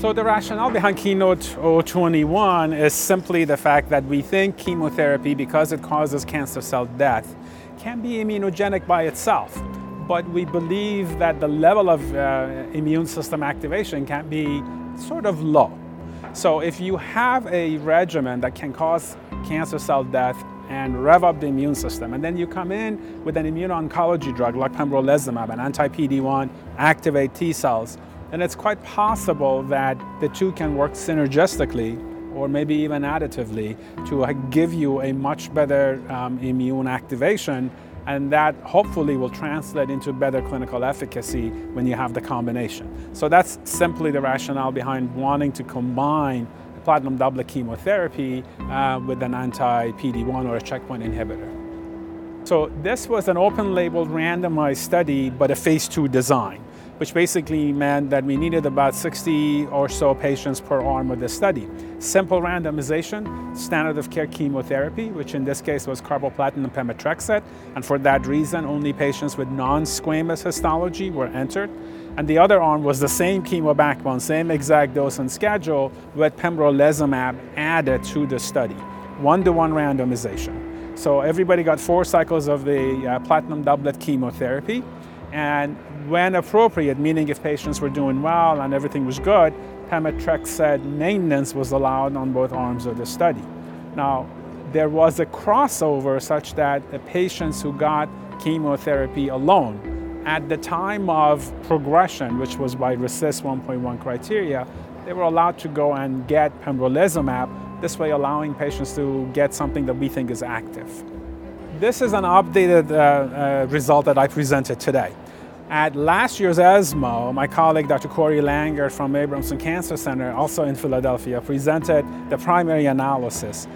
So the rationale behind Keynote 021 is simply the fact that we think chemotherapy, because it causes cancer cell death, can be immunogenic by itself. But we believe that the level of uh, immune system activation can be sort of low. So if you have a regimen that can cause cancer cell death and rev up the immune system, and then you come in with an immuno-oncology drug like pembrolizumab, an anti-PD-1, activate T cells, then it's quite possible that the two can work synergistically or maybe even additively to give you a much better um, immune activation and that hopefully will translate into better clinical efficacy when you have the combination. So that's simply the rationale behind wanting to combine platinum doublet chemotherapy uh, with an anti-PD-1 or a checkpoint inhibitor. So this was an open label randomized study, but a phase two design which basically meant that we needed about 60 or so patients per arm of the study. Simple randomization, standard of care chemotherapy, which in this case was carboplatin and pemetrexed, and for that reason, only patients with non-squamous histology were entered. And the other arm was the same chemo backbone, same exact dose and schedule, with pembrolizumab added to the study. One-to-one randomization. So everybody got four cycles of the uh, platinum doublet chemotherapy, and when appropriate, meaning if patients were doing well and everything was good, pemetrexed maintenance was allowed on both arms of the study. Now, there was a crossover such that the patients who got chemotherapy alone, at the time of progression, which was by RECIST 1.1 criteria, they were allowed to go and get pembrolizumab, this way allowing patients to get something that we think is active. This is an updated uh, uh, result that I presented today. At last year's ESMO, my colleague Dr. Corey Langer from Abramson Cancer Center, also in Philadelphia, presented the primary analysis.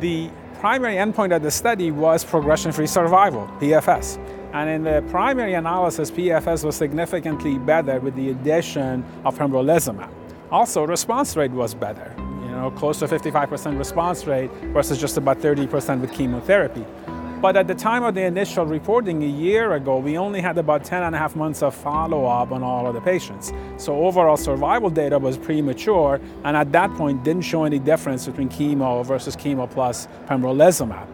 The primary endpoint of the study was progression-free survival, PFS. And in the primary analysis, PFS was significantly better with the addition of pembrolizumab. Also, response rate was better, you know, close to 55% response rate versus just about 30% with chemotherapy. But at the time of the initial reporting a year ago, we only had about 10 and a half months of follow-up on all of the patients. So overall survival data was premature, and at that point didn't show any difference between chemo versus chemo plus pembrolizumab.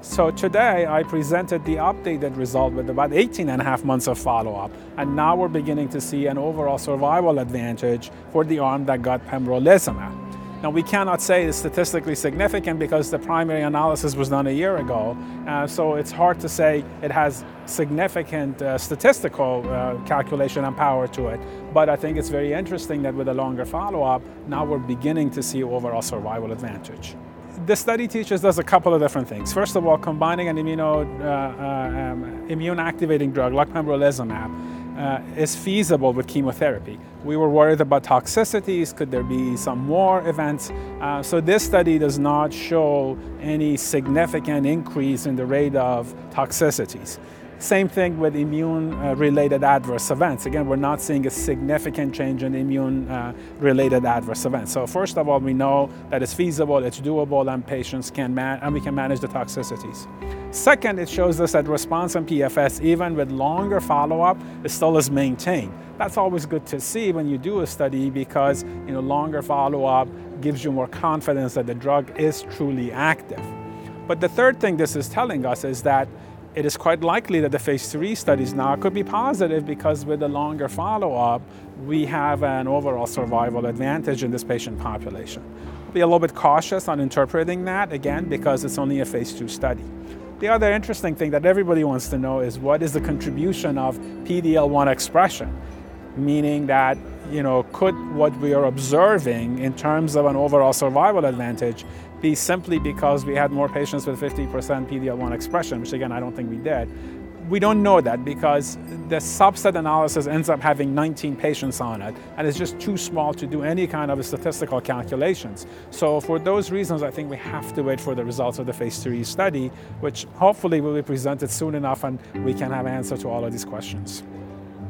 So today I presented the updated result with about 18 and a half months of follow-up, and now we're beginning to see an overall survival advantage for the arm that got pembrolizumab. Now, we cannot say it's statistically significant because the primary analysis was done a year ago, uh, so it's hard to say it has significant uh, statistical uh, calculation and power to it. But I think it's very interesting that with a longer follow-up, now we're beginning to see overall survival advantage. The study teaches us a couple of different things. First of all, combining an immuno, uh, uh, um, immune activating drug like pembrolizumab uh, is feasible with chemotherapy. We were worried about toxicities, could there be some more events? Uh, so this study does not show any significant increase in the rate of toxicities. Same thing with immune-related adverse events. Again, we're not seeing a significant change in immune-related adverse events. So first of all, we know that it's feasible, it's doable, and patients can man- and we can manage the toxicities. Second, it shows us that response on PFS, even with longer follow-up, is still is maintained. That's always good to see when you do a study because you know longer follow-up gives you more confidence that the drug is truly active. But the third thing this is telling us is that it is quite likely that the phase three studies now could be positive because with the longer follow-up, we have an overall survival advantage in this patient population. Be a little bit cautious on interpreting that, again, because it's only a phase two study. The other interesting thing that everybody wants to know is what is the contribution of PD-L1 expression? Meaning that, you know, could what we are observing in terms of an overall survival advantage be simply because we had more patients with 50% PD-L1 expression, which again, I don't think we did, we don't know that because the subset analysis ends up having 19 patients on it, and it's just too small to do any kind of statistical calculations. So for those reasons, I think we have to wait for the results of the phase three study, which hopefully will be presented soon enough and we can have an answer to all of these questions.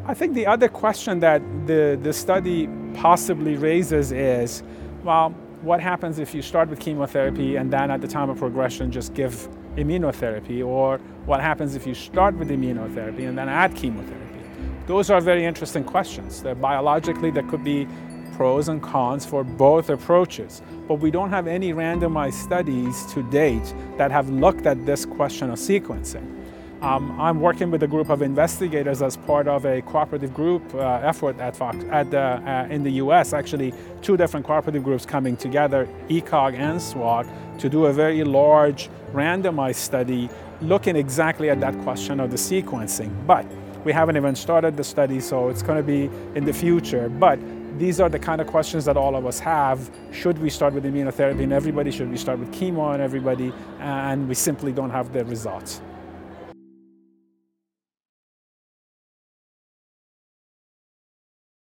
I think the other question that the, the study possibly raises is, well, what happens if you start with chemotherapy and then at the time of progression just give immunotherapy, or what happens if you start with immunotherapy and then add chemotherapy? Those are very interesting questions. That biologically, there could be pros and cons for both approaches, but we don't have any randomized studies to date that have looked at this question of sequencing. Um, I'm working with a group of investigators as part of a cooperative group uh, effort at Fox, at the, uh, in the US, actually two different cooperative groups coming together, ECOG and SWOG, to do a very large randomized study looking exactly at that question of the sequencing. But we haven't even started the study, so it's going to be in the future. But these are the kind of questions that all of us have. Should we start with immunotherapy in everybody? Should we start with chemo in everybody? And we simply don't have the results.